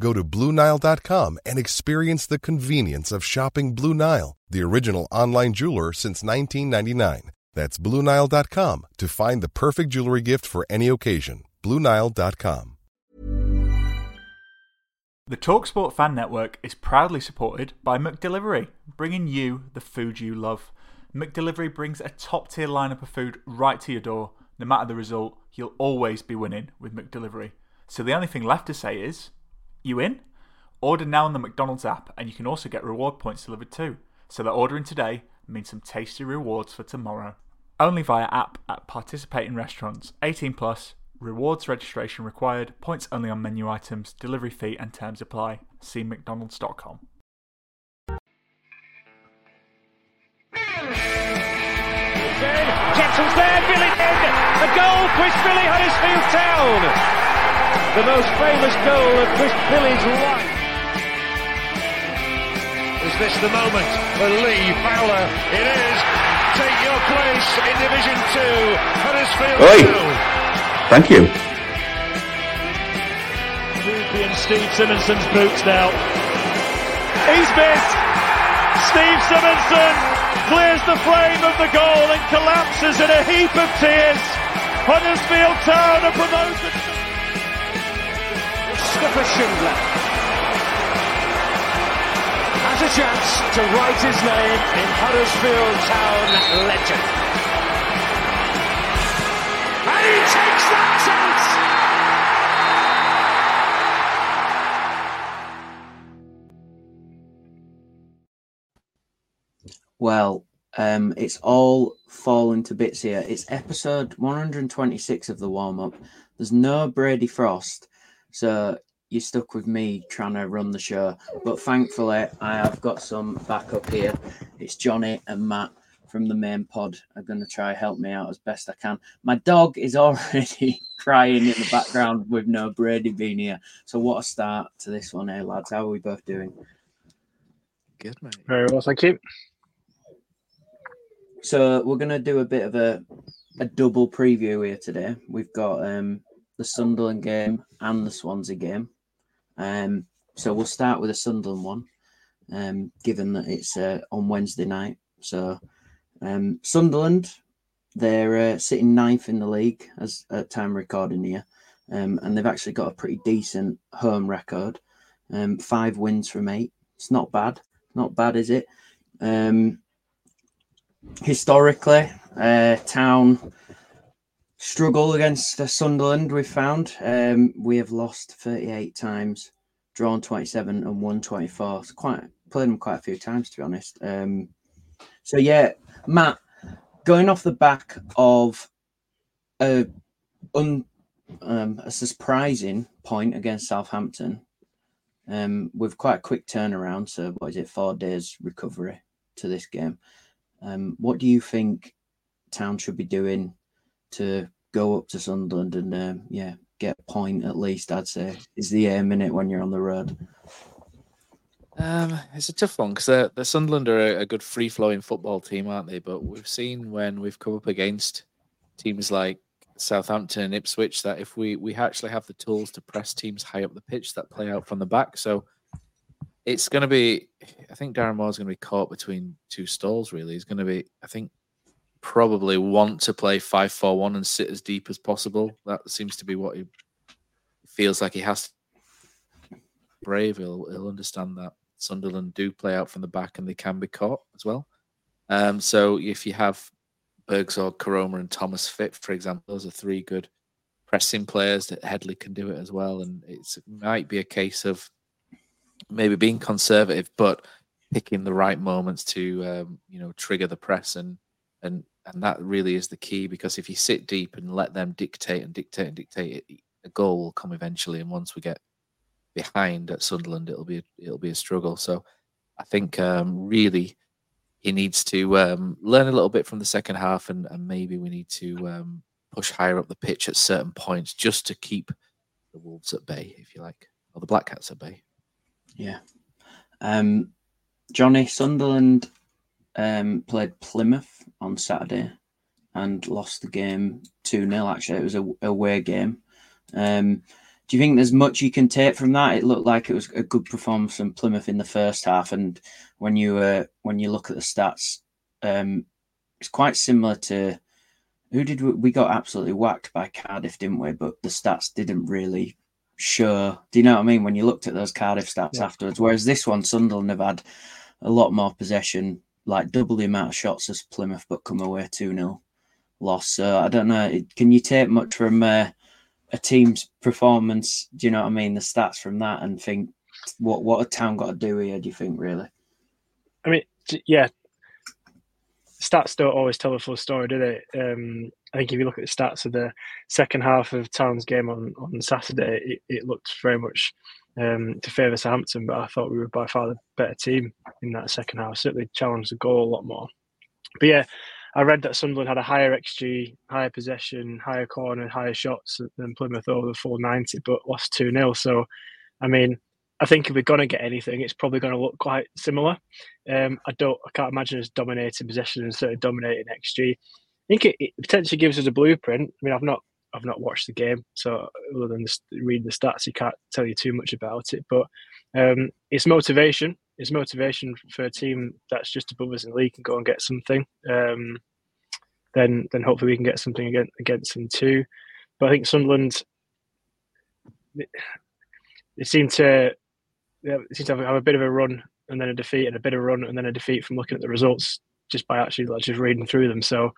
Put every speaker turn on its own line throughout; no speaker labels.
Go to BlueNile.com and experience the convenience of shopping Blue Nile, the original online jeweler since 1999. That's BlueNile.com to find the perfect jewelry gift for any occasion. BlueNile.com.
The Talksport Fan Network is proudly supported by McDelivery, bringing you the food you love. McDelivery brings a top tier lineup of food right to your door. No matter the result, you'll always be winning with McDelivery. So the only thing left to say is. You in? Order now on the McDonald's app, and you can also get reward points delivered too. So that ordering today means some tasty rewards for tomorrow. Only via app at participating restaurants. 18 plus. Rewards registration required. Points only on menu items. Delivery fee and terms apply. See McDonald's.com.
Jackson's there, Billy. A goal, Chris Billy, Huddersfield Town. The most famous goal of Chris Billy's life. Is this the moment for Lee Fowler? It is. Take your place in Division 2, Huddersfield
Oi.
Town.
Thank you.
Ruby and Steve Simonsen's boots now. He's missed. Steve Simonson clears the frame of the goal and collapses in a heap of tears. Huddersfield Town are promoted. Mustafa Schindler has a chance to write his name in Huddersfield Town legend. And he takes that chance.
Well, um, it's all falling to bits here. It's episode 126 of the warm up. There's no Brady Frost, so you're stuck with me trying to run the show. But thankfully, I have got some backup here. It's Johnny and Matt from the main pod are going to try help me out as best I can. My dog is already crying in the background with no Brady being here. So what a start to this one, eh, lads? How are we both doing?
Good, mate.
Very well, thank you.
So we're gonna do a bit of a a double preview here today. We've got um the Sunderland game and the Swansea game. Um so we'll start with the Sunderland one, um, given that it's uh, on Wednesday night. So um Sunderland, they're uh, sitting ninth in the league as at time recording here. Um, and they've actually got a pretty decent home record. Um, five wins from eight. It's not bad. Not bad, is it? Um, historically, uh, Town struggle against Sunderland. We've found um, we have lost 38 times, drawn 27, and won 24. It's quite played them quite a few times, to be honest. Um, so yeah, Matt, going off the back of a un, um, a surprising point against Southampton. Um, with quite a quick turnaround, so what is it? Four days recovery to this game. Um, what do you think Town should be doing to go up to Sunderland and um, yeah, get a point at least? I'd say is the aim in it when you're on the road.
Um, it's a tough one because the, the Sunderland are a, a good free flowing football team, aren't they? But we've seen when we've come up against teams like Southampton and Ipswich that if we we actually have the tools to press teams high up the pitch that play out from the back, so it's going to be. I think Darren Moore's going to be caught between two stalls. Really, he's going to be. I think probably want to play five four one and sit as deep as possible. That seems to be what he feels like he has. To. Brave, he'll he'll understand that Sunderland do play out from the back and they can be caught as well. Um, so if you have Burgzorg, Koroma, and Thomas fit, for example, those are three good pressing players that Headley can do it as well. And it might be a case of maybe being conservative, but picking the right moments to um, you know trigger the press and and and that really is the key because if you sit deep and let them dictate and dictate and dictate, it, a goal will come eventually. And once we get behind at Sunderland, it'll be it'll be a struggle. So I think um, really he needs to um, learn a little bit from the second half, and, and maybe we need to um, push higher up the pitch at certain points just to keep the Wolves at bay, if you like, or the Black Cats at bay.
Yeah. Um, Johnny Sunderland um, played Plymouth on Saturday and lost the game 2 0. Actually, it was a away game. Um, do you think there's much you can take from that? It looked like it was a good performance from Plymouth in the first half, and when you uh, when you look at the stats, um, it's quite similar to who did we, we got absolutely whacked by Cardiff, didn't we? But the stats didn't really show. Do you know what I mean? When you looked at those Cardiff stats yeah. afterwards, whereas this one, Sunderland have had a lot more possession, like double the amount of shots as Plymouth, but come away two 0 loss. So I don't know. Can you take much from? Uh, a team's performance, do you know what I mean? The stats from that and think what what a town got to do here, do you think really?
I mean, yeah. Stats don't always tell a full story, do they? Um, I think if you look at the stats of the second half of Town's game on, on Saturday, it, it looked very much um, to favour Southampton, but I thought we were by far the better team in that second half. Certainly challenged the goal a lot more. But yeah, I read that Sunderland had a higher XG, higher possession, higher corner, higher shots than Plymouth over the full 90, but lost 2 0. So, I mean, I think if we're going to get anything, it's probably going to look quite similar. Um, I don't, I can't imagine us dominating possession and certainly dominating XG. I think it, it, potentially gives us a blueprint. I mean, I've not, I've not watched the game, so other than reading the stats, you can't tell you too much about it. But um, it's motivation It's motivation for a team that's just above us in the league and go and get something. Um, then then hopefully we can get something against against them too. But I think Sunderland they seem to they seem to have, have, a bit of a run and then a defeat and a bit of a run and then a defeat from looking at the results just by actually like, just reading through them. So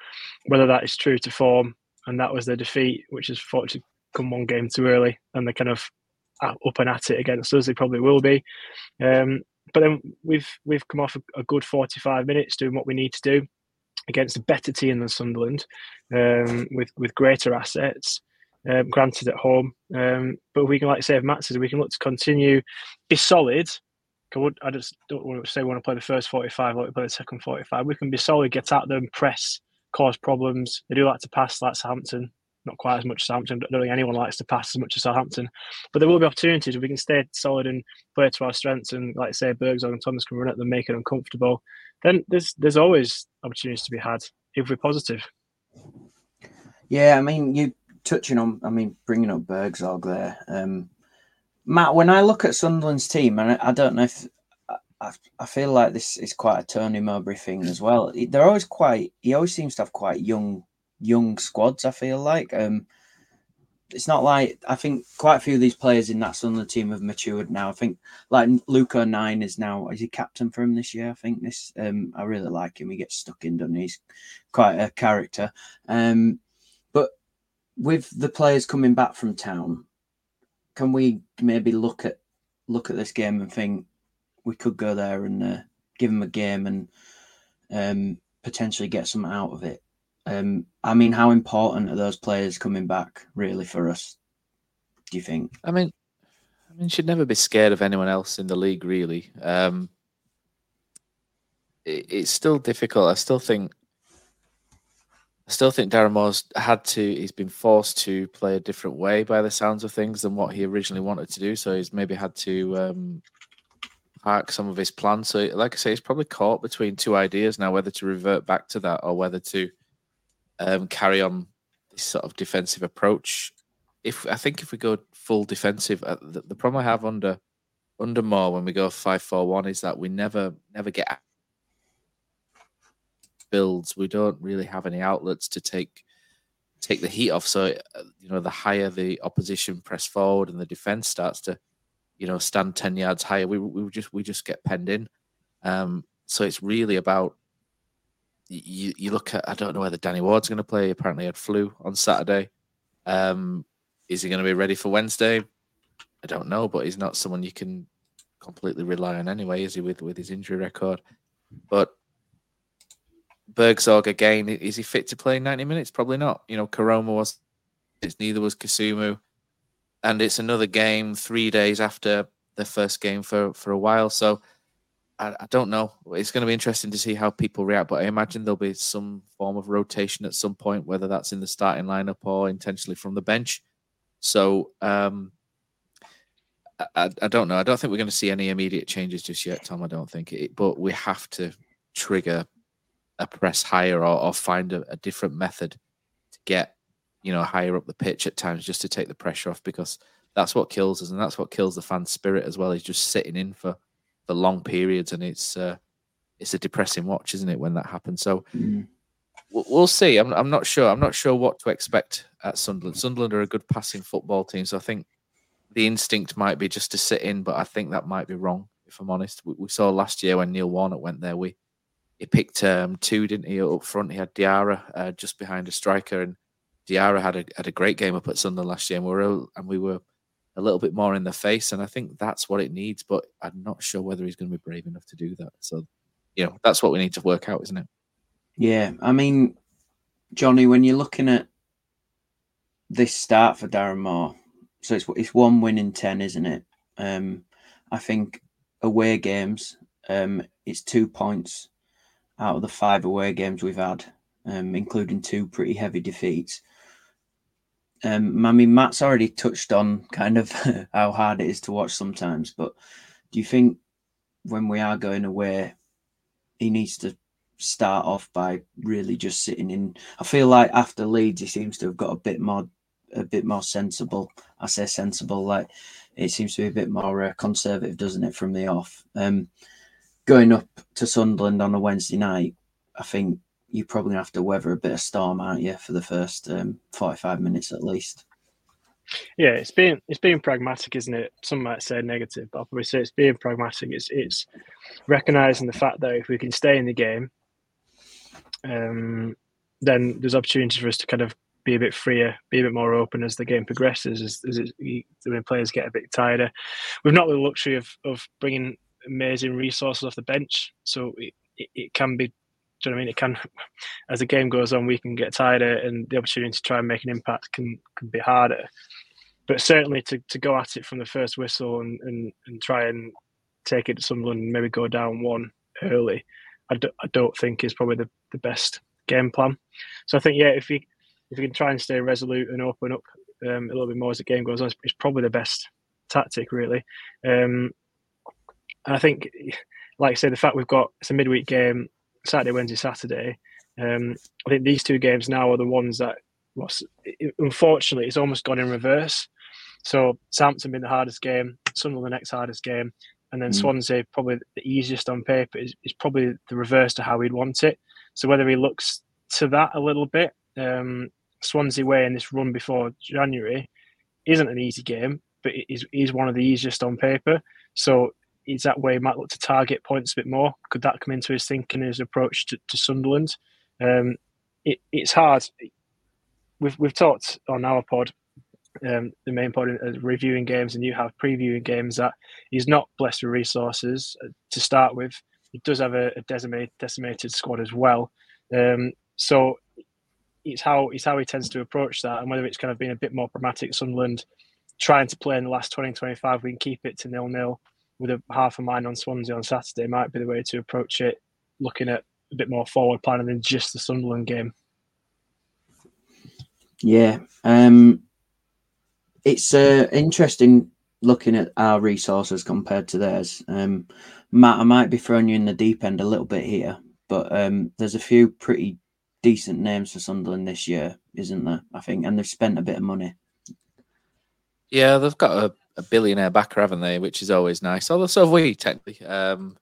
whether that is true to form and that was their defeat, which is fortunately come one game too early and they're kind of up and at it against us, they probably will be. Um, but then we've we've come off a, a, good 45 minutes doing what we need to do against a better team than Sunderland, um, with with greater assets. Um, granted at home, um, but we can, like say, if Matt says, we can look to continue, be solid. I, I just don't want to say we want to play the first 45 like we play the second 45. We can be solid, get at them, press, cause problems. They do like to pass like Southampton not quite as much as Southampton. I don't think anyone likes to pass as much as Southampton, but there will be opportunities if we can stay solid and play to our strengths. And like say, Burgzorg and Thomas can run at them, make it uncomfortable. Then there's there's always opportunities to be had if we're positive.
Yeah, I mean, you touching on, I mean, bringing up Burgzorg there, um, Matt. When I look at Sunderland's team, and I don't know if I, I feel like this is quite a Tony Mowbray thing as well. They're always quite. He always seems to have quite young young squads. I feel like um, it's not like I think quite a few of these players in that Sunderland team have matured now. I think like Luke O'Nien is now is he captain for him this year? I think this. Um, I really like him. He gets stuck in, doesn't he? He's quite a character. Um, but with the players coming back from town, can we maybe look at look at this game and think we could go there and uh, give them a game and um, potentially get some out of it? Um, I mean, how important are those players coming back really for us? Do you think?
I mean, I mean, should never be scared of anyone else in the league. Really, um, it, it's still difficult. I still think, I still think Darren Moore's had to. He's been forced to play a different way by the sounds of things than what he originally wanted to do. So he's maybe had to um, park some of his plans. So, like I say, he's probably caught between two ideas now: whether to revert back to that or whether to um, carry on this sort of defensive approach. If I think if we go full defensive, uh, the, the, problem I have under under Moore when we go five four one is that we never never get builds. We don't really have any outlets to take take the heat off. So uh, you know, the higher the opposition press forward and the defense starts to you know stand ten yards higher, we we just we just get penned in. Um, so it's really about you, you look at I don't know whether Danny Ward's going to play. Apparently, had flu on Saturday. Um, is he going to be ready for Wednesday? I don't know, but he's not someone you can completely rely on anyway, is he? With with his injury record, but Burgzorg again, is he fit to play 90 minutes? Probably not. You know, Koroma was, it's neither was Kasumu. And it's another game three days after the first game for, for a while. So I, I don't know. It's going to be interesting to see how people react, but I imagine there'll be some form of rotation at some point, whether that's in the starting lineup or intentionally from the bench. So um, I, I don't know. I don't think we're going to see any immediate changes just yet, Tom. I don't think it, but we have to trigger a press higher or, or find a, a different method to get you know higher up the pitch at times just to take the pressure off because that's what kills us and that's what kills the fan spirit as well is just sitting in for for long periods and it's uh, it's a depressing watch isn't it when that happens? So
Mm.
we'll, we'll see. I'm, I'm not sure. I'm not sure what to expect at sunderland. Sunderland are a good passing football team so i think the instinct might be just to sit in but i think that might be wrong if i'm honest. We, we saw last year when neil warnock went there we he picked um, two didn't he up front. He had diarra uh, just behind a striker and Diarra had a had a great game up at Sunderland last year, and we were and we were a little bit more in the face, and I think that's what it needs. But I'm not sure whether he's going to be brave enough to do that. So, you know, that's what we need to work out, isn't it?
Yeah, I mean, Johnny, when you're looking at this start for Darren Moore, so it's it's one win in ten, isn't it? Um, I think away games, um, it's two points out of the five away games we've had, um, including two pretty heavy defeats. Um, I mean, Matt's already touched on kind of how hard it is to watch sometimes, but do you think when we are going away, he needs to start off by really just sitting in? I feel like after Leeds, he seems to have got a bit more, a bit more sensible. I say sensible, like it seems to be a bit more uh, conservative, doesn't it, from the off? Um, going up to Sunderland on a Wednesday night, I think you're probably have to weather a bit of storm, aren't you, for the first um, 45 minutes at least?
Yeah, it's being it's being pragmatic, isn't it? Some might say negative, but I'll probably say it's being pragmatic. It's it's recognizing the fact that if we can stay in the game, um, then there's opportunities for us to kind of be a bit freer, be a bit more open as the game progresses, as, as it, when players get a bit tighter. We've not the luxury of of bringing amazing resources off the bench, so it, it can be. You know what I mean? It can, as the game goes on, we can get tighter, and the opportunity to try and make an impact can can be harder but certainly to, to go at it from the first whistle and, and, and try and take it to Sunderland and maybe go down one early, I don't think is probably the, the best game plan. So I think yeah, if you if you can try and stay resolute and open up um, a little bit more as the game goes on, it's, it's probably the best tactic really. Um, and I think, like I say, the fact we've got it's a midweek game, Saturday, Wednesday, Saturday. Um, I think these two games now are the ones that was unfortunately it's almost gone in reverse. So Southampton being the hardest game, Sunderland the next hardest game, and then
Mm.
Swansea probably the easiest on paper is, is probably the reverse to how he'd want it. So whether he looks to that a little bit, um, Swansea way in this run before January isn't an easy game, but it is is one of the easiest on paper. So is that way he might look to target points a bit more? Could that come into his thinking, his approach to, to Sunderland? Um, it, it's hard. We've we've talked on our pod, um, the main pod uh, reviewing games, and you have previewing games that he's not blessed with resources uh, to start with. He does have a, a decimated, decimated squad as well. Um, so it's how it's how he tends to approach that, and whether it's kind of been a bit more pragmatic. Sunderland trying to play in the last 20, 25, we can keep it to nil nil with a half a mind on Swansea on Saturday might be the way to approach it. Looking at a bit more forward planning than just the Sunderland game.
Yeah, um, it's uh, interesting looking at our resources compared to theirs. Um, Matt, I might be throwing you in the deep end a little bit here, but um, there's a few pretty decent names for Sunderland this year, isn't there? I think, and they've spent a bit of money.
Yeah, they've got a, a billionaire backer, haven't they? Which is always nice. Although so have we technically. Um,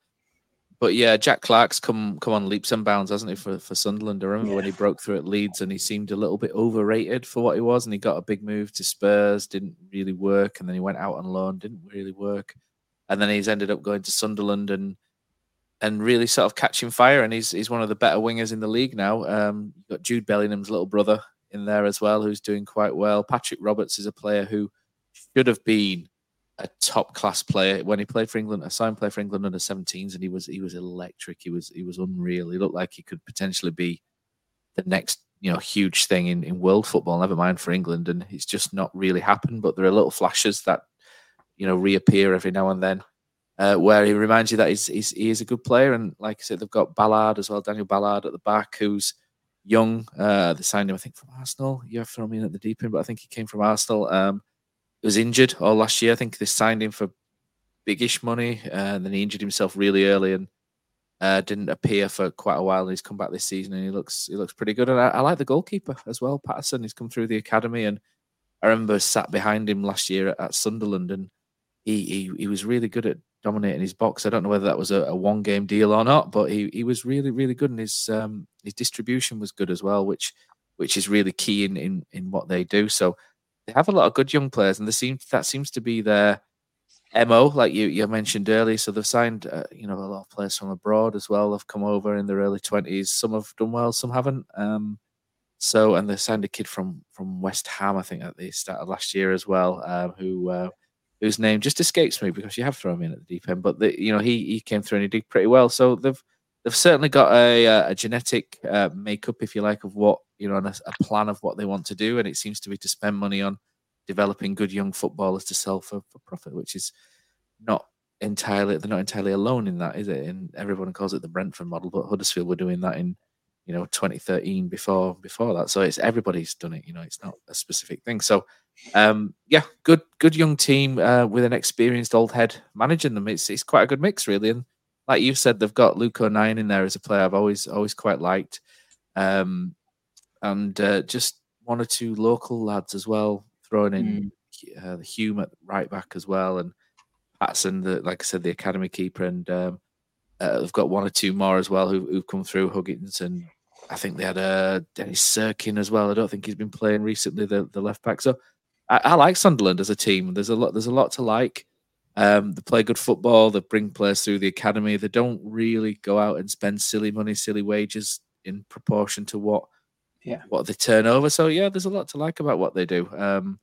but yeah, Jack Clarke's come come on leaps and bounds, hasn't he, for, for Sunderland? I remember when he broke through at Leeds and he seemed a little bit overrated for what he was, and he got a big move to Spurs, didn't really work, and then he went out on loan, didn't really work, and then he's ended up going to Sunderland and and really sort of catching fire, and he's he's one of the better wingers in the league now. Um, you've got Jude Bellingham's little brother in there as well, who's doing quite well. Patrick Roberts is a player who should have been a top class player when he played for England. I saw him play for England under 17s, and he was he was electric. He was he was unreal. He looked like he could potentially be the next you know huge thing in, in world football. Never mind for England, and it's just not really happened. But there are little flashes that you know reappear every now and then. uh, where he reminds you that he's, he's he is a good player. And like I said, they've got Ballard as well, Daniel Ballard at the back, who's young. Uh, they signed him, I think, from Arsenal. You have to throw me in at the deep end, but I think he came from Arsenal. Um, was injured all last year. I think they signed him for biggish money, uh, and then he injured himself really early and uh, didn't appear for quite a while. And he's come back this season, and he looks he looks pretty good. And I, I like the goalkeeper as well, Patterson. He's come through the academy, and I remember sat behind him last year at, at Sunderland, and he, he he was really good at dominating his box. I don't know whether that was a, a one game deal or not, but he, he was really really good, and his um, his distribution was good as well, which which is really key in in, in what they do. So they have a lot of good young players, and they seem that seems to be their mo, like you you mentioned earlier. So they've signed uh, you know a lot of players from abroad as well. They've come over in their early twenties. Some have done well, some haven't. Um, so and they signed a kid from from West Ham, I think, at the start of last year as well, um, who. Uh, whose name just escapes me because you have thrown me in at the deep end. But the, you know he he came through and he did pretty well. So they've they've certainly got a a genetic uh, makeup, if you like, of what you know, a, a, plan of what they want to do. And it seems to be to spend money on developing good young footballers to sell for, for profit, which is not entirely they're not entirely alone in that, is it? And everyone calls it the Brentford model, but Huddersfield were doing that in you know 2013 before before that. So it's everybody's done it. You know, it's not a specific thing. So um, yeah, good good young team uh, with an experienced old head managing them. It's it's quite a good mix really, and like you said, they've got Luke O'Nien in there as a player. I've always always quite liked, um, and uh, just one or two local lads as well, throwing in mm. uh, the Hume at right back as well, and Patson, the like I said, the academy keeper, and um, uh, they've got one or two more as well who, who've come through Huggins and I think they had a uh, Dennis Cirkin as well. I don't think he's been playing recently, the, the left back. So I, I, like Sunderland as a team. There's a lot. There's a lot to like. Um, they play good football. They bring players through the academy. They don't really go out and spend silly money, silly wages in proportion to what
yeah
what they turn over. So yeah, there's a lot to like about what they do. Um,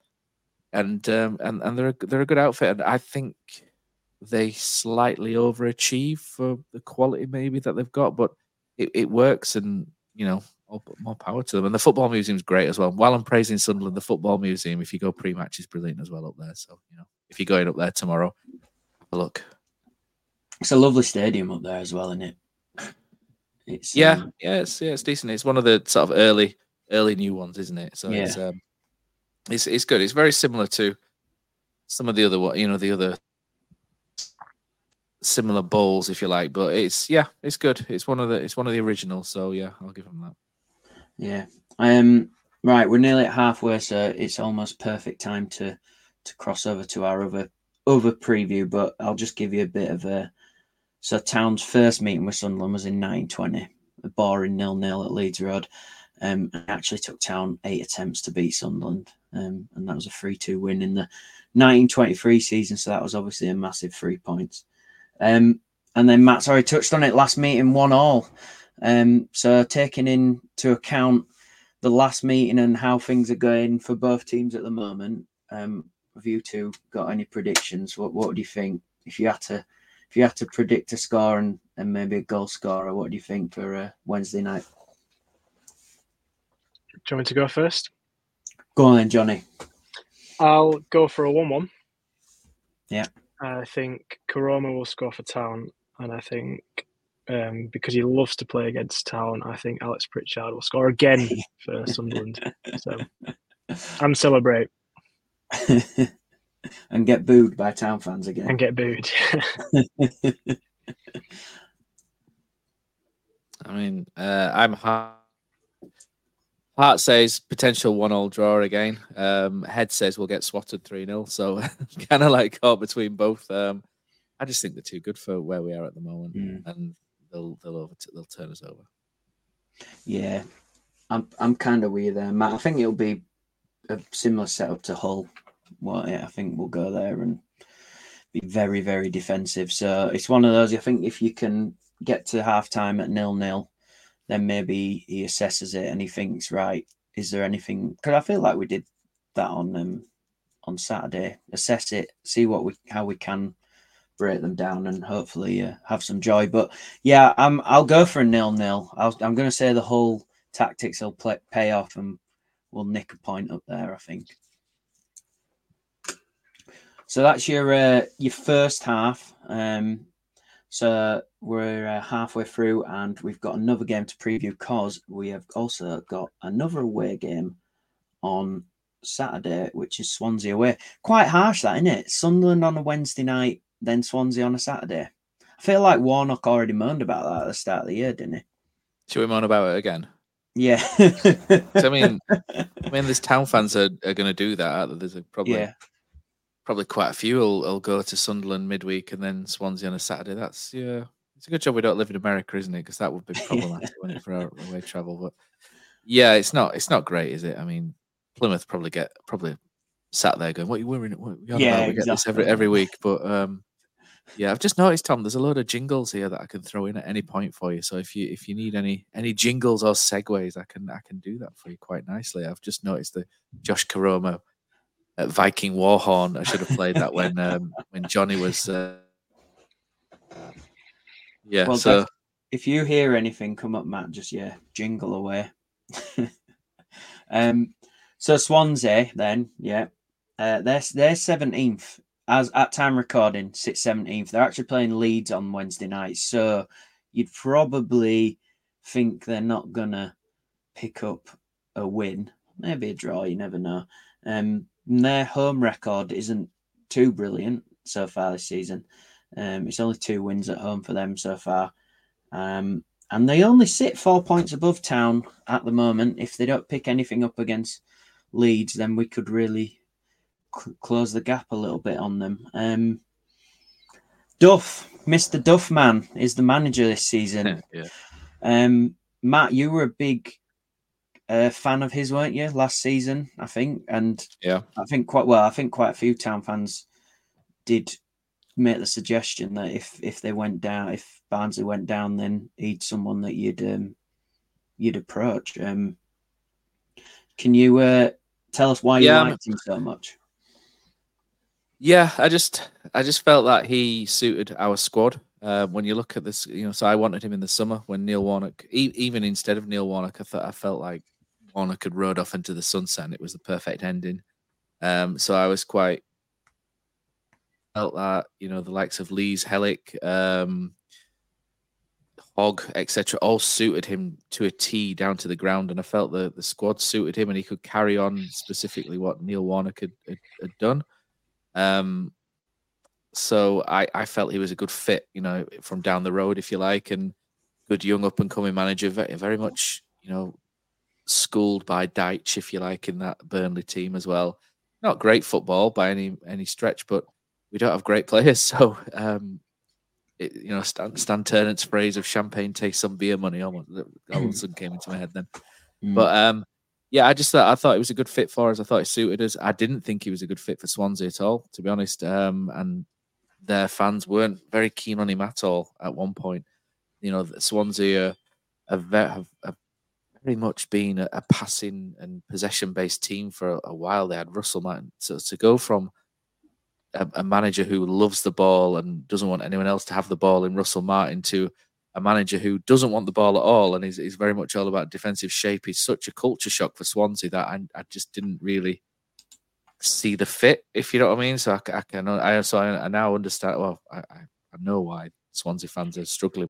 and um, and and they're a, they're a good outfit. And I think they slightly overachieve for the quality maybe that they've got, but it, it works. And you know, more, more power to them. And the football museum's great as well. While I'm praising Sunderland, the football museum, if you go pre-match, is brilliant as well up there. So you know, if you're going up there tomorrow, have a look.
It's a lovely stadium up there as well, isn't it?
It's yeah, um, yeah, it's yeah, it's decent. It's one of the sort of early, early new ones, isn't it? So yeah. it's um, it's it's good. It's very similar to some of the other, what you know, the other similar bowls, if you like. But it's yeah, it's good. It's one of the it's one of the originals. So yeah, I'll give them that.
Yeah. Um. Right, we're nearly at halfway, so it's almost perfect time to to cross over to our other other preview. But I'll just give you a bit of a. So Town's first meeting with Sunderland was in 920, a boring nil nil at Leeds Road. Um, actually took Town eight attempts to beat Sunderland, um, and that was a 3 2 win in the 1923 season. So that was obviously a massive three points. Um, and then Matt's already touched on it last meeting, one all. Um, so taking into account the last meeting and how things are going for both teams at the moment, um, have you two got any predictions? What what do you think if you had to if you had to predict a score and, and maybe a goal scorer? What do you think for uh, Wednesday night?
Do you want me to go first?
Go on then, Johnny.
I'll go for a one-one.
Yeah.
I think Koroma will score for Town, and I think um, because he loves to play against Town, I think Alex Pritchard will score again for Sunderland. So I'm celebrate
and get booed by Town fans again.
And get booed.
I mean, uh, I'm hard Heart says potential one all draw again. Um, Head says we'll get swatted 3 0. So kind of like caught between both. Um, I just think they're too good for where we are at the moment. Mm. And they'll they'll over they'll turn us over.
Yeah. I'm I'm kind of weird there, Matt. I think it'll be a similar setup to Hull. Well, yeah, I think we'll go there and be very, very defensive. So it's one of those. I think if you can get to half time at nil nil, then maybe he assesses it and he thinks, right, is there anything? Because I feel like we did that on um, on Saturday. Assess it, see what we how we can break them down, and hopefully uh, have some joy. But yeah, I'm I'll go for a nil nil. i am going to say the whole tactics will play, pay off, and we'll nick a point up there. I think. So that's your uh, your first half. Um, so we're uh, halfway through, and we've got another game to preview because we have also got another away game on Saturday, which is Swansea away. Quite harsh, that isn't it? Sunderland on a Wednesday night, then Swansea on a Saturday. I feel like Warnock already moaned about that at the start of the year, didn't he?
Should we moan about it again?
Yeah.
I mean, I mean, there's town fans are, are going to do that. There's a, probably
yeah,
probably quite a few will, will go to Sunderland midweek and then Swansea on a Saturday. That's yeah, it's a good job we don't live in America, isn't it? Because that would be problematic wouldn't for our away travel. But yeah, it's not it's not great, is it? I mean, Plymouth probably get probably sat there going, "What you worrying? What, you on
Yeah,
about? we get this every every week." But um, yeah, I've just noticed, Tom. There's a load of jingles here that I can throw in at any point for you. So if you if you need any any jingles or segues, I can I can do that for you quite nicely. I've just noticed the Josh Koroma at Viking Warhorn. I should have played that when um, when Johnny was. Uh, yeah,
Well,
so
if you hear anything come up, Matt, just yeah, jingle away. um, so Swansea, then yeah, uh, they're they're seventeenth as at time recording, sits seventeenth. They're actually playing Leeds on Wednesday night, so you'd probably think they're not gonna pick up a win, maybe a draw. You never know. Um, their home record isn't too brilliant so far this season. Um, it's only two wins at home for them so far. Um, and they only sit four points above town at the moment. If they don't pick anything up against Leeds, then we could really c- close the gap a little bit on them. Um, Duff, Mr. Duffman, is the manager this season.
yeah.
Um, Matt, you were a big uh, fan of his, weren't you, last season? I think, and
Yeah.
I think quite well. I think quite a few town fans did make the suggestion that if if they went down, if Barnsley went down, then he'd someone that you'd um, you'd approach. Um, can you uh, tell us why you
Yeah, I'm-
liked him so much?
Yeah, I just I just felt that he suited our squad. Uh, when you look at this, you know, so I wanted him in the summer when Neil Warnock, e- even instead of Neil Warnock, I thought I felt like Warnock had rode off into the sunset. and It was the perfect ending. Um, so I was quite felt that you know the likes of Lees Helik, um, Hogg, etc., all suited him to a T down to the ground, and I felt the the squad suited him, and he could carry on specifically what Neil Warnock had, had, had done. Um, so I, I felt he was a good fit, you know, from down the road, if you like, and good young up and coming manager, very, very much, you know, schooled by Dyche, if you like, in that Burnley team as well. Not great football by any any stretch, but we don't have great players, so um, it, you know, Stan, Stan Ternent's phrase of "champagne tastes some beer money" almost all of a sudden came into my head then.
Mm.
But um, yeah, I just thought I thought it was a good fit for us. I thought it suited us. I didn't think he was a good fit for Swansea at all, to be honest. Um, and their fans weren't very keen on him at all at one point. You know, Swansea are, are ve- have, have very much been a, a passing and possession based team for a, a while. They had Russell Martin. So to go from a, a manager who loves the ball and doesn't want anyone else to have the ball in Russell Martin to a manager who doesn't want the ball at all and is, is very much all about defensive shape is such a culture shock for Swansea that I, I just didn't really see the fit, if you know what I mean. So I can I so I, I now understand. Well, I, I I know why Swansea fans are struggling.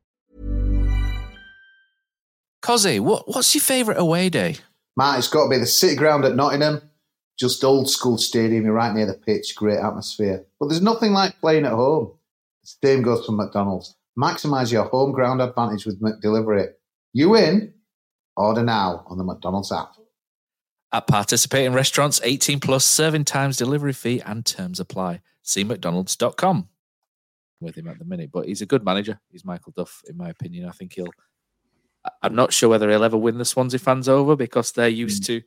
Cozzy, what what's your favourite away day?
Matt, it's got to be the City Ground at Nottingham. Just old school stadium, you're right near the pitch, great atmosphere. But there's nothing like playing at home. The same goes for McDonald's. Maximise your home ground advantage with McDelivery. You in? Order now on the McDonald's app.
At participating restaurants, 18 plus serving times, delivery fee, and terms apply. See McDonald's.com with him at the minute, but he's a good manager. He's Michael Duff, in my opinion. I think he'll. I'm not sure whether he'll ever win the Swansea fans over because they're used to,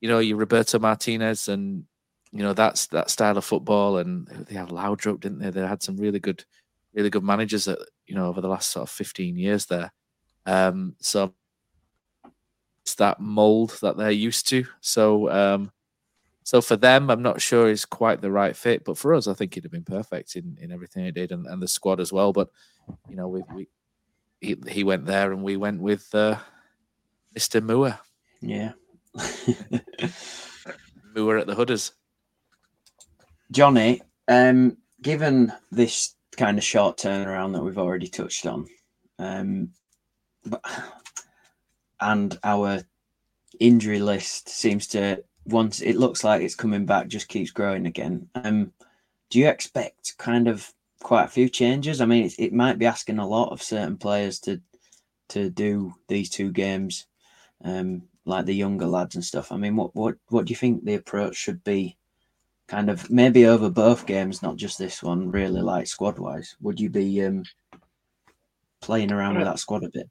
you know, your Roberto Martinez and you know that's that style of football, and they had Laudrup, didn't they? They had some really good, really good managers that you know over the last sort of fifteen years there. Um, so it's that mold that they're used to. So um, so for them, I'm not sure is quite the right fit, but for us, I think it'd have been perfect in, in everything he did and, and the squad as well. But you know, we, we he, he went there and we went with uh, Mr. Moore.
Yeah.
Moore at the Hudders.
Johnny, um, given this kind of short turnaround that we've already touched on, um, but, and our injury list seems to once it looks like it's coming back, just keeps growing again. Um, do you expect kind of quite a few changes? I mean, it, it might be asking a lot of certain players to to do these two games, um, like the younger lads and stuff. I mean, what what what do you think the approach should be? Kind of maybe over both games, not just this one. Really, like squad wise, would you be um, playing around with that squad a bit?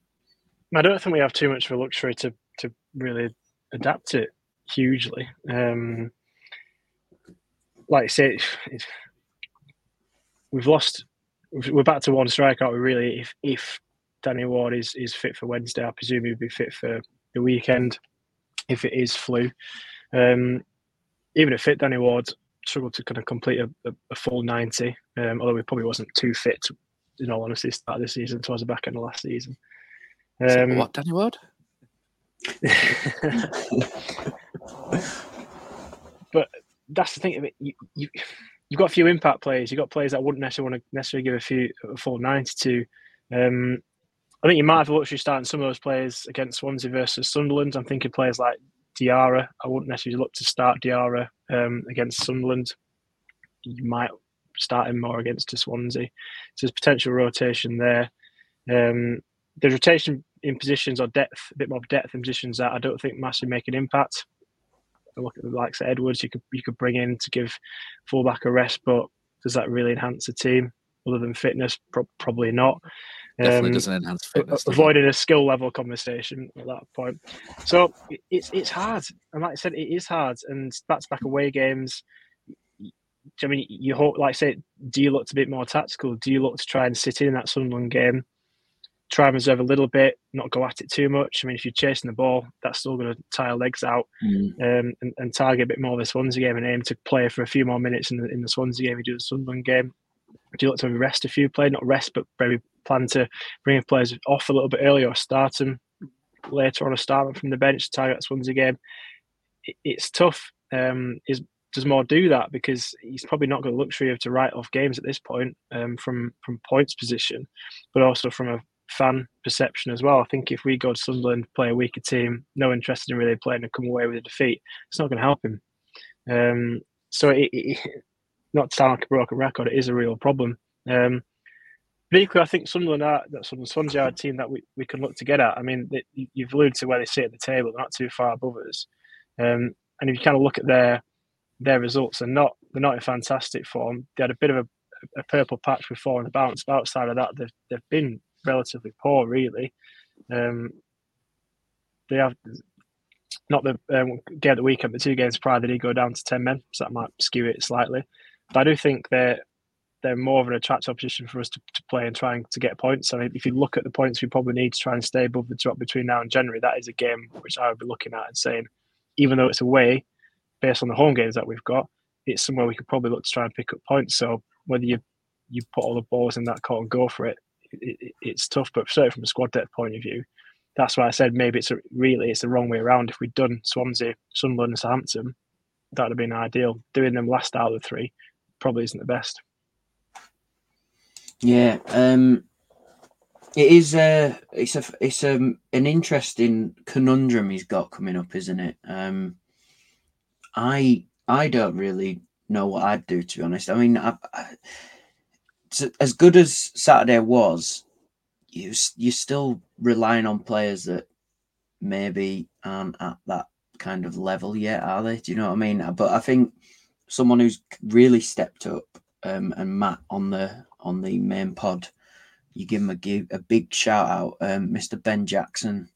I don't think we have too much of a luxury to to really adapt it hugely. Um, like I say, we've lost. We're back to one strike, aren't we? Really, if if Danny Ward is is fit for Wednesday, I presume he'll be fit for the weekend. If it is flu, um, even if fit, Danny Ward struggled to kind of complete a, a, a full ninety. Um, although he probably wasn't too fit, to, in all honesty, start of the season towards the back end of last season.
Um, what Danny Ward?
but that's the thing of it. You, you you've got a few impact players. You've got players that wouldn't necessarily want to necessarily give a few a full ninety to. Um, I think you might have luxury starting some of those players against Swansea versus Sunderland. I'm thinking players like Diarra. I wouldn't necessarily look to start Diarra um, against Sunderland. You might start him more against Swansea. So there's potential rotation there. Um, there's rotation in positions or depth, a bit more depth in positions that I don't think massively make an impact. Look at the likes of Edwards, you could you could bring in to give fullback a rest, but does that really enhance the team other than fitness? Pro- probably not.
Definitely um, doesn't enhance fitness.
Avoiding a skill level conversation at that point. So it's it's hard, and like I said, it is hard. And that's back away games. I mean, you hope, like I say, do you look to be bit more tactical? Do you look to try and sit in that Sunderland game? Try and reserve a little bit, not go at it too much. I mean, if you're chasing the ball, that's still going to tire legs out mm. um, and, and, target a bit more of the Swansea game and aim to play for a few more minutes in the, in the Swansea game. You do the Sunderland game. Do you look to rest a few players? Not rest, but maybe plan to bring players off a little bit earlier or start them later on, or start them from the bench to target that Swansea game. It, it's tough. Um, is does more do that because he's probably not got the luxury of to write off games at this point um, from from points position, but also from a fan perception as well. I think if we go to Sunderland, play a weaker team, no interest in really playing and come away with a defeat, it's not going to help him. Um, so, it, it, not to sound like a broken record, it is a real problem. Um, but equally, I think Sunderland are that Sunderland Swansea are a team that we, we can look to get at. I mean, they, you've alluded to where they sit at the table; they're not too far above us. Um, and if you kind of look at their their results, they're not they're not in fantastic form. They had a bit of a, a purple patch before and a bounce. But outside of that, they've they've been relatively poor, really. Um, they have not the um, game of the weekend, but two games prior they did go down to ten men, so that might skew it slightly. But I do think they're they're more of an attractive opposition for us to, to play and trying to get points. I mean, if you look at the points we probably need to try and stay above the drop between now and January, that is a game which I would be looking at and saying, even though it's away, based on the home games that we've got, it's somewhere we could probably look to try and pick up points. So whether you you put all the balls in that court and go for it, it, it's tough. But certainly from a squad depth point of view, that's why I said maybe it's a, really it's the wrong way around. If we'd done Swansea, Sunderland, and Southampton, that would have been ideal. Doing them last out of the three probably isn't the best.
Yeah, um, it is. A, it's a it's a, um, an interesting conundrum he's got coming up, isn't it? Um, I I don't really know what I'd do to be honest. I mean, I, I, as good as Saturday was, you you're still relying on players that maybe aren't at that kind of level yet, are they? Do you know what I mean? But I think someone who's really stepped up, um, and Matt on the on the main pod, you give him a give a big shout out. Um, Mr. Ben Jackson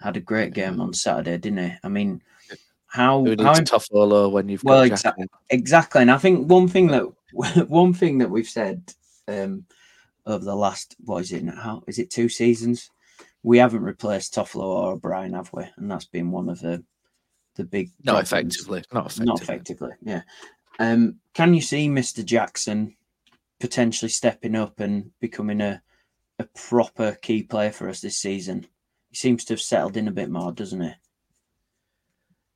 had a great game on Saturday, didn't he? I mean, how
Who
how
needs Toffolo when you've
well
got
exactly exactly and i think one thing that one thing that we've said um over the last what is it now is it two seasons we haven't replaced Toffolo or O'Brien, have we? And that's been one of the the big
Not effectively. Not effectively.
Not effectively, yeah. Um, can you see Mr. Jackson potentially stepping up and becoming a a proper key player for us this season? He seems to have settled in a bit more, doesn't he?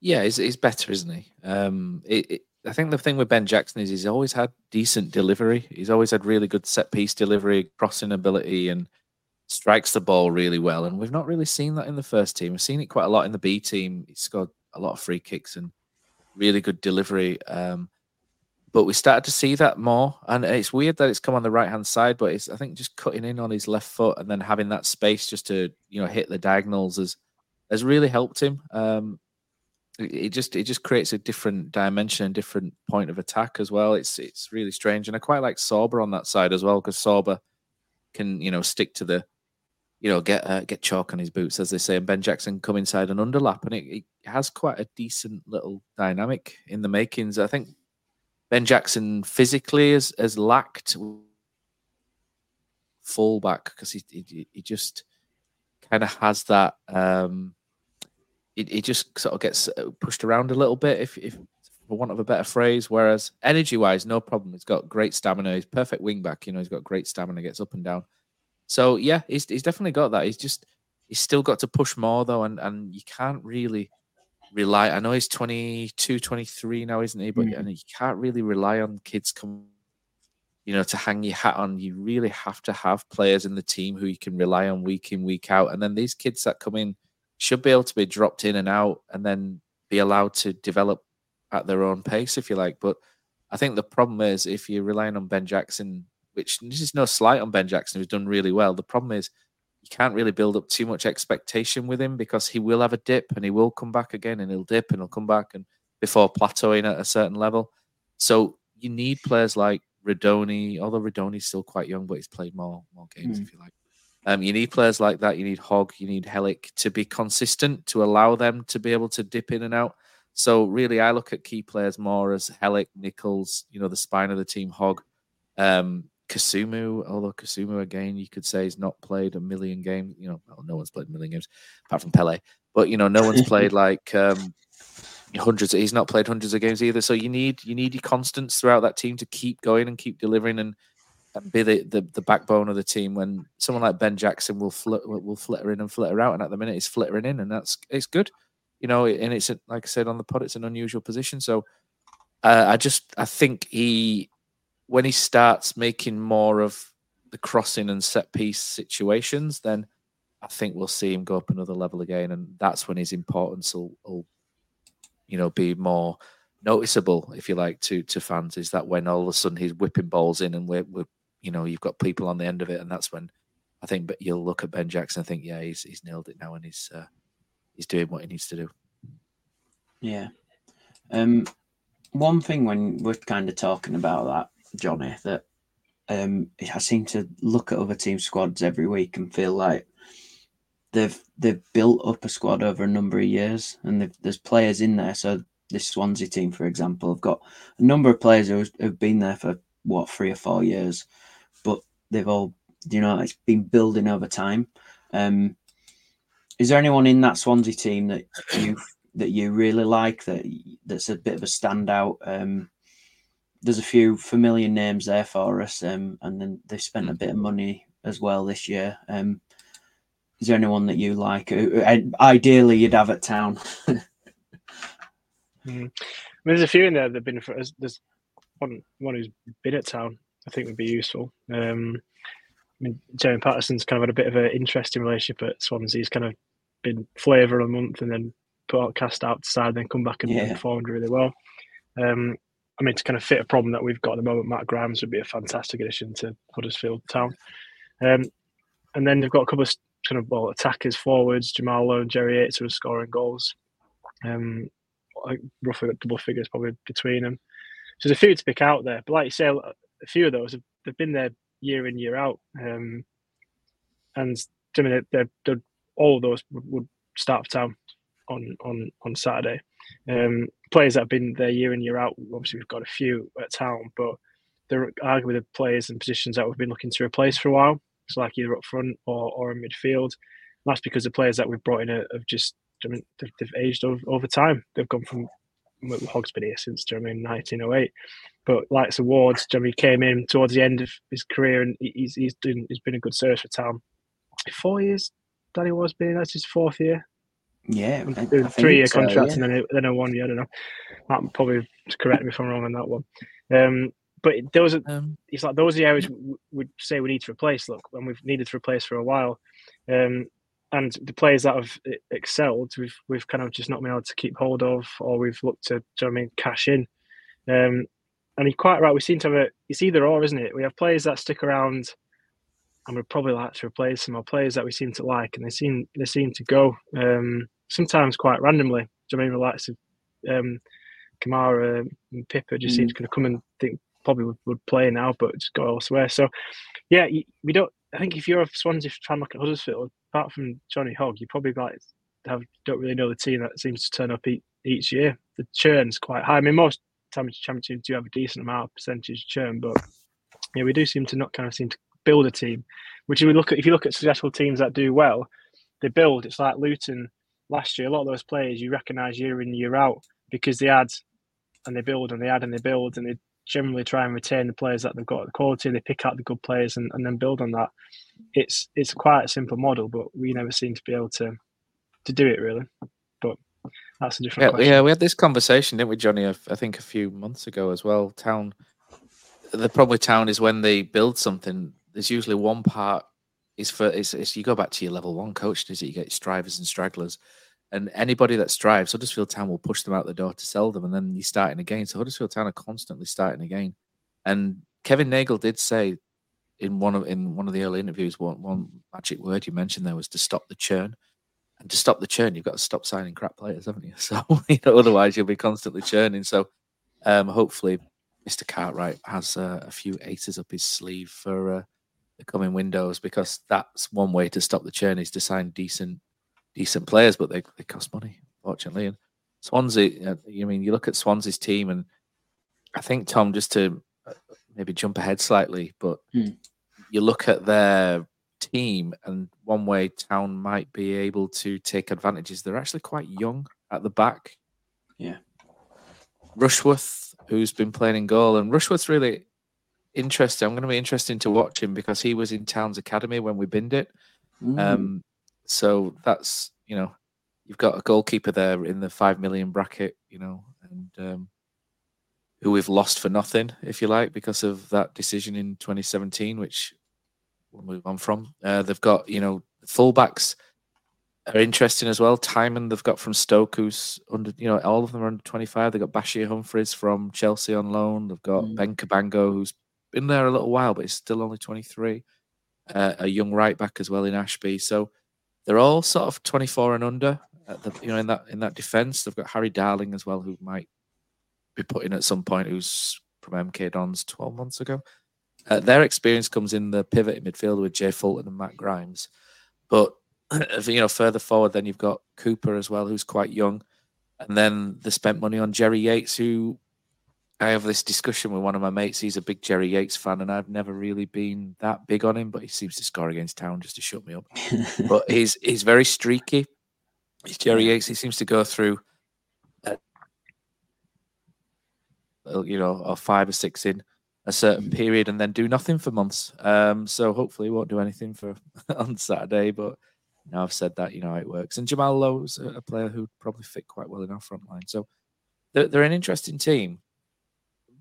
Yeah, he's, he's better, isn't he? Um, it, it, I think the thing with Ben Jackson is he's always had decent delivery. He's always had really good set piece delivery, crossing ability, and strikes the ball really well. And we've not really seen that in the first team. We've seen it quite a lot in the B team. He's scored a lot of free kicks and really good delivery. Um, but we started to see that more, and it's weird that it's come on the right hand side. But it's I think just cutting in on his left foot and then having that space just to you know hit the diagonals has has really helped him. Um, it just it just creates a different dimension and different point of attack as well. It's it's really strange, and I quite like Sorba on that side as well because Sorba can you know stick to the you know get uh, get chalk on his boots as they say, and Ben Jackson come inside and underlap, and it, it has quite a decent little dynamic in the makings. I think Ben Jackson physically has has lacked fullback because he, he he just kind of has that. um he, he just sort of gets uh, pushed around a little bit, if, if for want of a better phrase. Whereas energy wise, no problem. He's got great stamina. He's perfect wing back. You know, he's got great stamina. Gets up and down. So yeah, he's he's definitely got that. He's just he's still got to push more though, and and you can't really rely. I know he's 22, 23 now, isn't he? But
Mm.
and you can't really rely on kids come, you know, to hang your hat on. You really have to have players in the team who you can rely on week in, week out. And then these kids that come in should be able to be dropped in and out and then be allowed to develop at their own pace, if you like. But I think the problem is if you're relying on Ben Jackson, which this is no slight on Ben Jackson, who's done really well. The problem is you can't really build up too much expectation with him because he will have a dip and he will come back again and he'll dip and he'll come back and before plateauing at a certain level. So you need players like Radoni, although Radoni's still quite young, but he's played more more games
Mm.
if you like. Um, you need players like that. You need Hogg, you need Helik to be consistent to allow them to be able to dip in and out. So really, I look at key players more as Helik, Nicholls, you know, the spine of the team, Hogg, um, Kasumu. Although Kasumu, again, you could say he's not played a million games. You know, well, no one's played a million games apart from Pele. But you know, no one's played like um, hundreds. He's not played hundreds of games either. So you need you need your constants throughout that team to keep going and keep delivering and, and be the, the the backbone of the team. When someone like Ben Jackson will flit will flitter in and flitter out, and at the minute he's flittering in, and that's it's good. You know, and it's a, like I said on the pod, it's an unusual position. So uh, I just I think he when he starts making more of the crossing and set piece situations, then I think we'll see him go up another level again, and that's when his importance will, will you know, be more noticeable, if you like, to to fans. Is that when all of a sudden he's whipping balls in, and we're, we're you know, you've got people on the end of it, and that's when I think. But you'll look at Ben Jackson and think, yeah, he's he's nailed it now, and he's uh, he's doing what he needs to do.
Yeah. Um, one thing when we're kind of talking about that, Johnny, that um, I seem to look at other team squads every week and feel like they've they've built up a squad over a number of years, and there's players in there. So this Swansea team, for example, have got a number of players who have been there for what three or four years, they've all you know it's been building over time. Um, is there anyone in that Swansea team that you that you really like that that's a bit of a standout? Um, there's a few familiar names there for us, um, and then they've spent a bit of money as well this year. Um, is there anyone that you like? who- who- Ideally, you'd have at town.
Mm. I mean, there's a few in there that've been for. There's one one who's been at town. I think would be useful. Um, I mean, Jeremy Paterson's kind of had a bit of an interesting relationship at Swansea. He's kind of been flavour a month and then put out, cast out to side, then come back and
Yeah.
performed really well. Um, I mean, to kind of fit a problem that we've got at the moment, Matt Grimes would be a fantastic addition to Huddersfield Town. Um, and then they've got a couple of kind of well attackers, forwards, Jamal Lowe and Jerry Yates who are scoring goals. Um, roughly double figures probably between them. So there's a few to pick out there. But like you say, a a few of those have they've been there year in year out, um, and I mean they're, they're, all those would, would start for town on on on Saturday. Um, players that have been there year in year out. Obviously, we've got a few at town, but they're arguably the players and positions that we've been looking to replace for a while. It's like either up front or, or in midfield. And that's because the players that we've brought in have just, I mean, they've, they've aged over, over time. They've gone from Hogg's been here since I mean 1908, but like Wards, Jeremy came in towards the end of his career and he's he's doing he's been a good service for town. Four years, Danny was been that's his fourth year.
Yeah,
three year so, contract yeah. and then a, then a one year. I don't know. Matt probably correct me if I'm wrong on that one. Um, but those are um, it's like those are the areas we would say we need to replace. Look, and we've needed to replace for a while. Um, and the players that have excelled, we've we've kind of just not been able to keep hold of, or we've looked to, do you know I mean, cash in. Um, and you're quite right. We seem to have a it's either or, isn't it? We have players that stick around, and we'd probably like to replace them, or players that we seem to like, and they seem they seem to go um, sometimes quite randomly. Do you know I mean? The likes of um, Kamara and Pipa just mm. seem to kind of come and think probably would, would play now, but just go elsewhere. So, yeah, we don't. I think if you're a Swansea fan looking at Huddersfield, apart from Johnny Hogg, you probably like have don't really know the team that seems to turn up each, each year. The churn's quite high. I mean, most championships do have a decent amount of percentage churn, but yeah, we do seem to not kind of seem to build a team. Which if we look at if you look at successful teams that do well, they build. It's like Luton last year. A lot of those players you recognise year in year out because they add and they build and they add and they build and they generally try and retain the players that they've got the quality. They pick out the good players and, and then build on that. It's it's quite a simple model, but we never seem to be able to to do it really. But that's a different.
Yeah,
question.
yeah. We had this conversation, didn't we, Johnny? I think a few months ago as well. Town. The problem with town is when they build something, there's usually one part is for it's, is you go back to your level one coach, is it? You get strivers and stragglers and anybody that strives, Huddersfield Town will push them out the door to sell them, and then you're starting again. So Huddersfield Town are constantly starting again. And Kevin Nagle did say in one of in one of the early interviews, one one magic word you mentioned there was to stop the churn. And to stop the churn, you've got to stop signing crap players, haven't you? So you know, otherwise you'll be constantly churning. So um, hopefully, Mr. Cartwright has uh, a few aces up his sleeve for uh, the coming windows because that's one way to stop the churn is to sign decent decent players, but they, they cost money, fortunately. And Swansea, I mean, you look at Swansea's team, and I think Tom, just to uh, maybe jump ahead slightly, but
hmm.
you look at their team, and one way Town might be able to take advantage is they're actually quite young at the back.
Yeah.
Rushworth, who's been playing in goal, and Rushworth's really interesting. I'm going to be interesting to watch him because he was in Town's academy when we binned it.
Mm.
Um, so that's you know, you've got a goalkeeper there in the five million bracket, you know, and um, who we've lost for nothing, if you like, because of that decision in 2017, which we'll move on from. Uh, they've got you know fullbacks are interesting as well. Tymon they've got from Stoke, who's under you know all of them are under 25. They've got Bashir Humphreys from Chelsea on loan. They've got mm. Ben Cabango, who's been there a little while, but he's still only 23. Uh, a young right back as well in Ashby. So they're all sort of 24 and under. The, you know, in that in that defense, they've got Harry Darling as well, who might be put in at some point. Who's from MK Dons 12 months ago. Uh, their experience comes in the pivot in midfield with Jay Fulton and Matt Grimes, but you know further forward, then you've got Cooper as well, who's quite young, and then they spent money on Jerry Yates, who I have this discussion with one of my mates. He's a big Jerry Yates fan, and I've never really been that big on him, but he seems to score against Town just to shut me up. but he's he's very streaky. He's Jerry Yates. He seems to go through, uh, you know, a five or six in a certain period, and then do nothing for months. Um, so hopefully, he won't do anything for on Saturday. But now I've said that, you know how it works. And Jamal Lowe's a player who'd probably fit quite well in our front line. So they're, they're an interesting team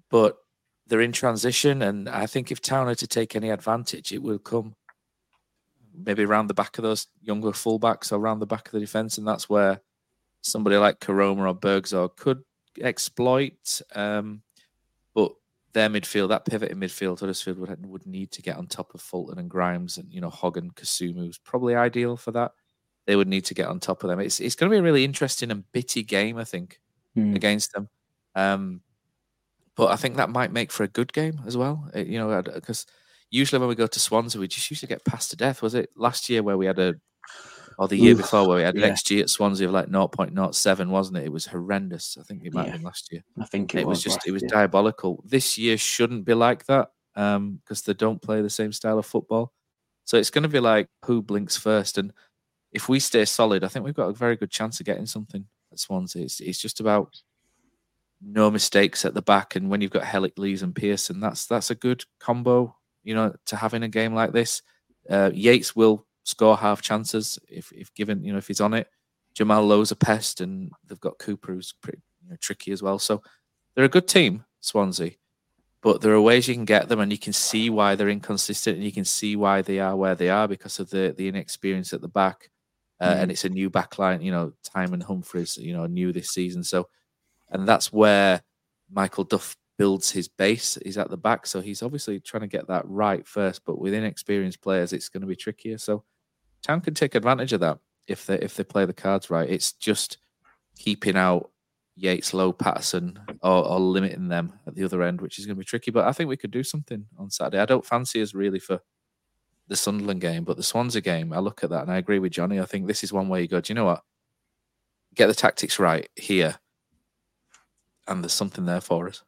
but they're in transition. And I think if Town are to take any advantage, it will come maybe around the back of those younger fullbacks or around the back of the defence. And that's where somebody like Koroma or Burgzorg could exploit. Um, but their midfield, that pivot in midfield, Huddersfield would, would need to get on top of Fulton and Grimes and, you know, Hogg and Kasumu is probably ideal for that. They would need to get on top of them. It's, it's going to be a really interesting and bitty game, I think,
mm.
against them. Um, but I think that might make for a good game as well. Eh, you know, because usually when we go to Swansea, we just used to get passed to death. Was it last year where we had a or the year
Oof,
before where we had an
yeah.
XG at Swansea of like 0.07, wasn't it? It was horrendous. I think it might
Yeah.
have been last year.
I think it,
It was
was
just it was
year.
diabolical. This year shouldn't be like that because they don't play the same style of football. So it's going to be like who blinks first. And if we stay solid, I think we've got a very good chance of getting something at Swansea. It's, it's just about no mistakes at the back. And when you've got Helik, Lees, and Pearson, that's that's a good combo. You know, to have in a game like this. Uh, Yates will score half chances if if given. You know, if he's on it. Jamal Lowe's a pest, and they've got Cooper who's pretty you know, tricky as well. So they're a good team, Swansea. But there are ways you can get them, and you can see why they're inconsistent, and you can see why they are where they are because of the the inexperience at the back. Uh, And it's a new back line, you know, Tymon and Humphreys, you know, new this season. So, and that's where Michael Duff builds his base. He's at the back, so he's obviously trying to get that right first. But with inexperienced players, it's going to be trickier. So, Town can take advantage of that if they if they play the cards right. It's just keeping out Yates, Lowe, Paterson, or, or limiting them at the other end, which is going to be tricky. But I think we could do something on Saturday. I don't fancy us really for the Sunderland game, but the Swansea game, I look at that and I agree with Johnny. I think this is one way you go, do you know what? Get the tactics right here, and there's something there for us.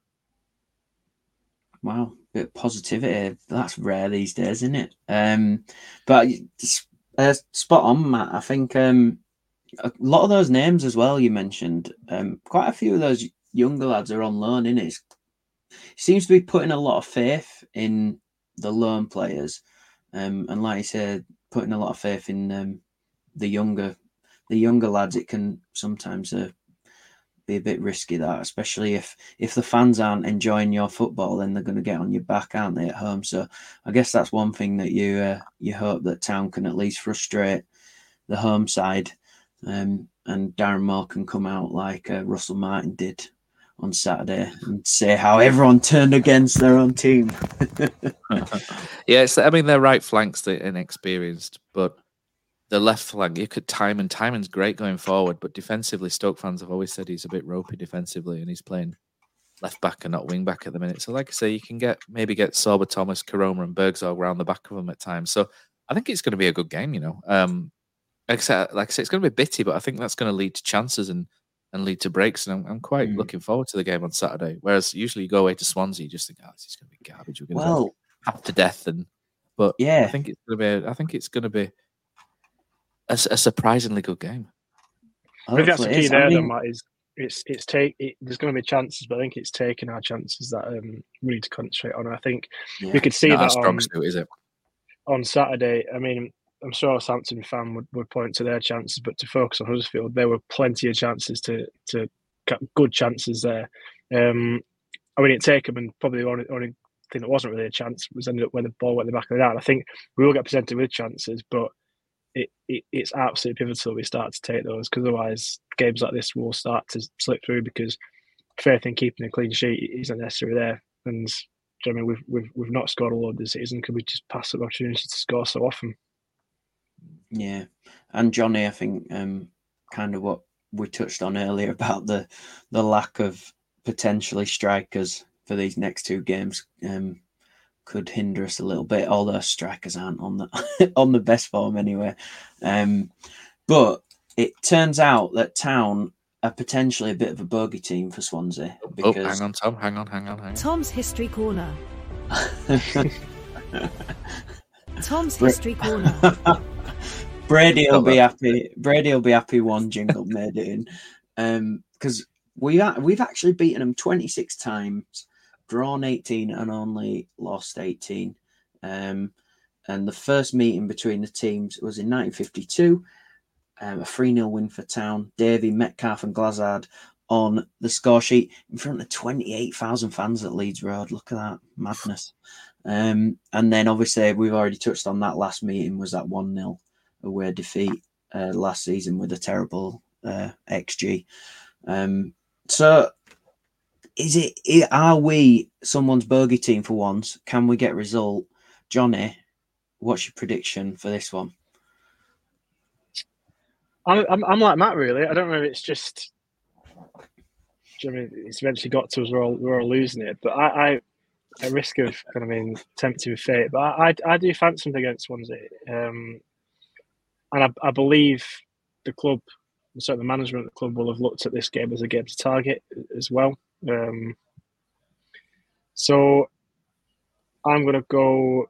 Wow, bit of positivity. That's rare these days, isn't it? Um, but uh, spot on, Matt. I think um, a lot of those names as well you mentioned. Um, quite a few of those younger lads are on loan. In it, seems to be putting a lot of faith in the loan players, um, and like you said, putting a lot of faith in um, the younger, the younger lads. It can sometimes uh, be a bit risky that, especially if if the fans aren't enjoying your football, then they're going to get on your back, aren't they, at home? So I guess that's one thing that you uh, you hope that Town can at least frustrate the home side, um, and Darren Moore can come out like uh, Russell Martin did on Saturday and say how everyone turned against their own team.
yeah, it's, I mean, their right flank's the inexperienced, but the left flank, you could time Tymon. Tymon's great going forward, but defensively, Stoke fans have always said he's a bit ropey defensively, and he's playing left back and not wing back at the minute. So, like I say, you can get maybe get Sorba, Thomas, Koroma, and Burgzorg around the back of them at times. So, I think it's going to be a good game. You know, um, like I said, like I said, it's going to be bitty, but I think that's going to lead to chances and and lead to breaks. And I'm, I'm quite
Mm.
looking forward to the game on Saturday. Whereas usually you go away to Swansea, you just think, oh, this is going to be garbage. We're going to
Well,
half to death. And but
Yeah.
I think it's going to be. I think it's going to be a, s- a surprisingly good game.
I think that's the
hopefully it
key
is. I
there, though,
mean-
Matt. Is it's it's take it, there's going to be chances, but I think it's taking our chances that um, we need to concentrate on. I think
Yeah.
we could see that
strong
on,
suit, is it?
on Saturday. I mean, I'm sure a Southampton fan would, would point to their chances, but to focus on Huddersfield, there were plenty of chances to to get good chances there. Um, I mean, it take them, and probably the only, only thing that wasn't really a chance was ended up when the ball went in the back of the net. I think we will get presented with chances, but it, it it's absolutely pivotal we start to take those because otherwise games like this will start to slip through because faith in keeping a clean sheet isn't necessarily there. And know I mean we've we've we've not scored a lot this season because we just pass up opportunities to score so often.
Yeah, and Johnny, I think, um, kind of what we touched on earlier about the the lack of potentially strikers for these next two games um, could hinder us a little bit. Although strikers aren't on the on the best form anyway. Um, but it turns out that Town are potentially a bit of a bogey team for Swansea
Oh, hang on, Tom. Hang on, hang on, hang on.
Tom's History Corner. Tom's
Bra-
History Corner.
Brady will be happy. Brady will be happy. One jingle made it in, um, because we are, we've actually beaten them twenty six times, drawn eighteen, and only lost eighteen. Um, and the first meeting between the teams was in 1952, um, a 3 0 win for Town. Davy, Metcalfe, and Glazzard on the score sheet in front of 28,000 fans at Leeds Road. Look at that madness. Um, and then obviously, we've already touched on that last meeting was that 1 0 away defeat uh, last season with a terrible uh, XG. Um, so, is it, i- are we someone's bogey team for once? Can we get result? Johnny, what's your prediction for this one?
I'm, I'm, I'm like Matt, really. I don't know if it's just. I mean, it's eventually got to us. We're all we're all losing it, but I, I at risk of kind of being tempted with fate, but I, I, I do fancy something against Swansea. Um, and I, I believe the club, certainly the management of the club, will have looked at this game as a game to target as well. Um, so I'm going to go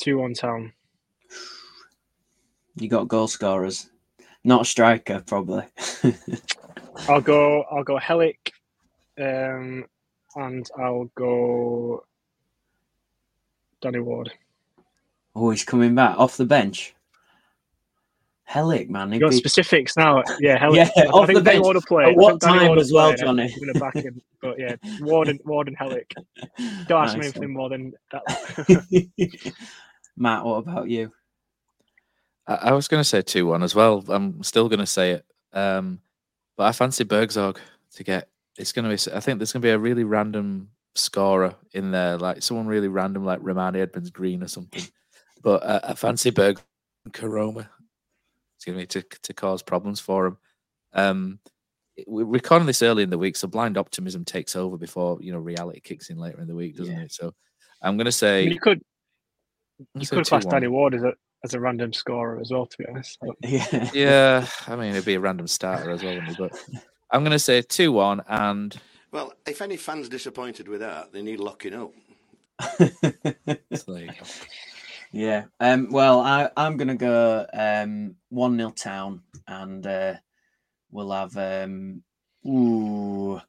two on town.
You got goal scorers, not striker, probably.
I'll go. I'll go Helik, um, and I'll go Danny Ward.
oh, he's coming back off the bench. Helik, man.
You
he'd
got
be-
specifics now. Yeah, Helik.
Yeah,
I,
off
I think
the
Danny
bench.
Ward will play.
At
I
what
Danny
time
Ward
as well,
play,
Johnny?
I'm going to back him. But yeah, Ward and Ward and Helik. Don't ask me
Nice
anything more than that.
Matt, what about you?
I, I was going to say 2 1 as well. I'm still going to say it. Um, but I fancy Burgzorg to get. It's going to be. I think there's going to be a really random scorer in there, like someone really random, like Rarmani Edmonds Green or something. But uh, I fancy Berg Koroma. Excuse me to to cause problems for him. Um, we're recording this early in the week, so blind optimism takes over before you know reality kicks in later in the week, doesn't it? So I'm going to
I
say
mean, you could you could
say
class Danny Ward as a as a random scorer as well. To be honest, But-
Yeah.
Yeah, I mean it'd be a random starter as well, wouldn't it? but I'm going to say two one and
Well, if any fans disappointed with that, they need locking up.
so there you go.
Yeah. Um, well, I, I'm going to go um, 1 0 town and uh, we'll have. Um, ooh.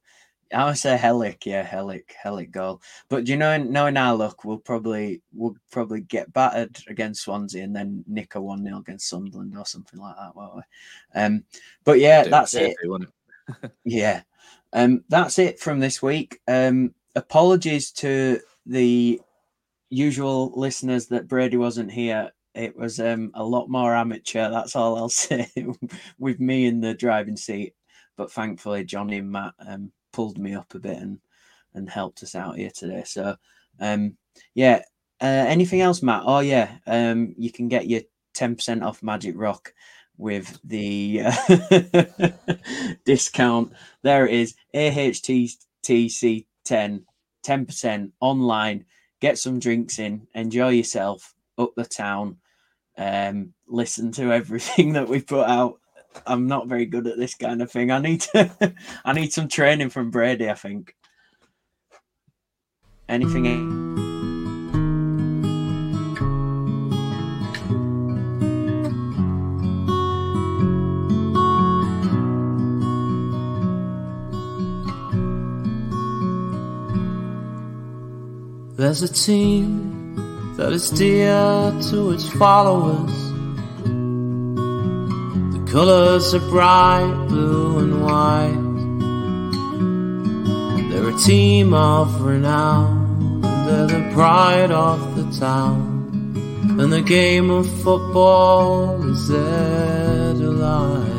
I would say Helik, yeah, Helik, Helik goal. But do you know, knowing our luck, we'll probably we'll probably get battered against Swansea and then nick a one 0 against Sunderland or something like that, won't we? Um, but yeah, that's it.
it?
Yeah. Um, that's it from this week. Um, apologies to the usual listeners that Brady wasn't here. It was um, a lot more amateur. That's all I'll say with me in the driving seat. But thankfully, Johnny and Matt um, pulled me up a bit and and helped us out here today. So, um, yeah. Uh, anything else, Matt? Oh yeah. Um, you can get your ten percent off Magic Rock with the uh, discount. There it is. AHTTC 10, 10% online. Get some drinks in, enjoy yourself up the town. Um, listen to everything that we put out. I'm not very good at this kind of thing. I need to I need some training from Brady, I think. Anything
There's a team that is dear to its followers. The colors are bright blue and white. They're a team of renown. They're the pride of the town. And the game of football is their delight.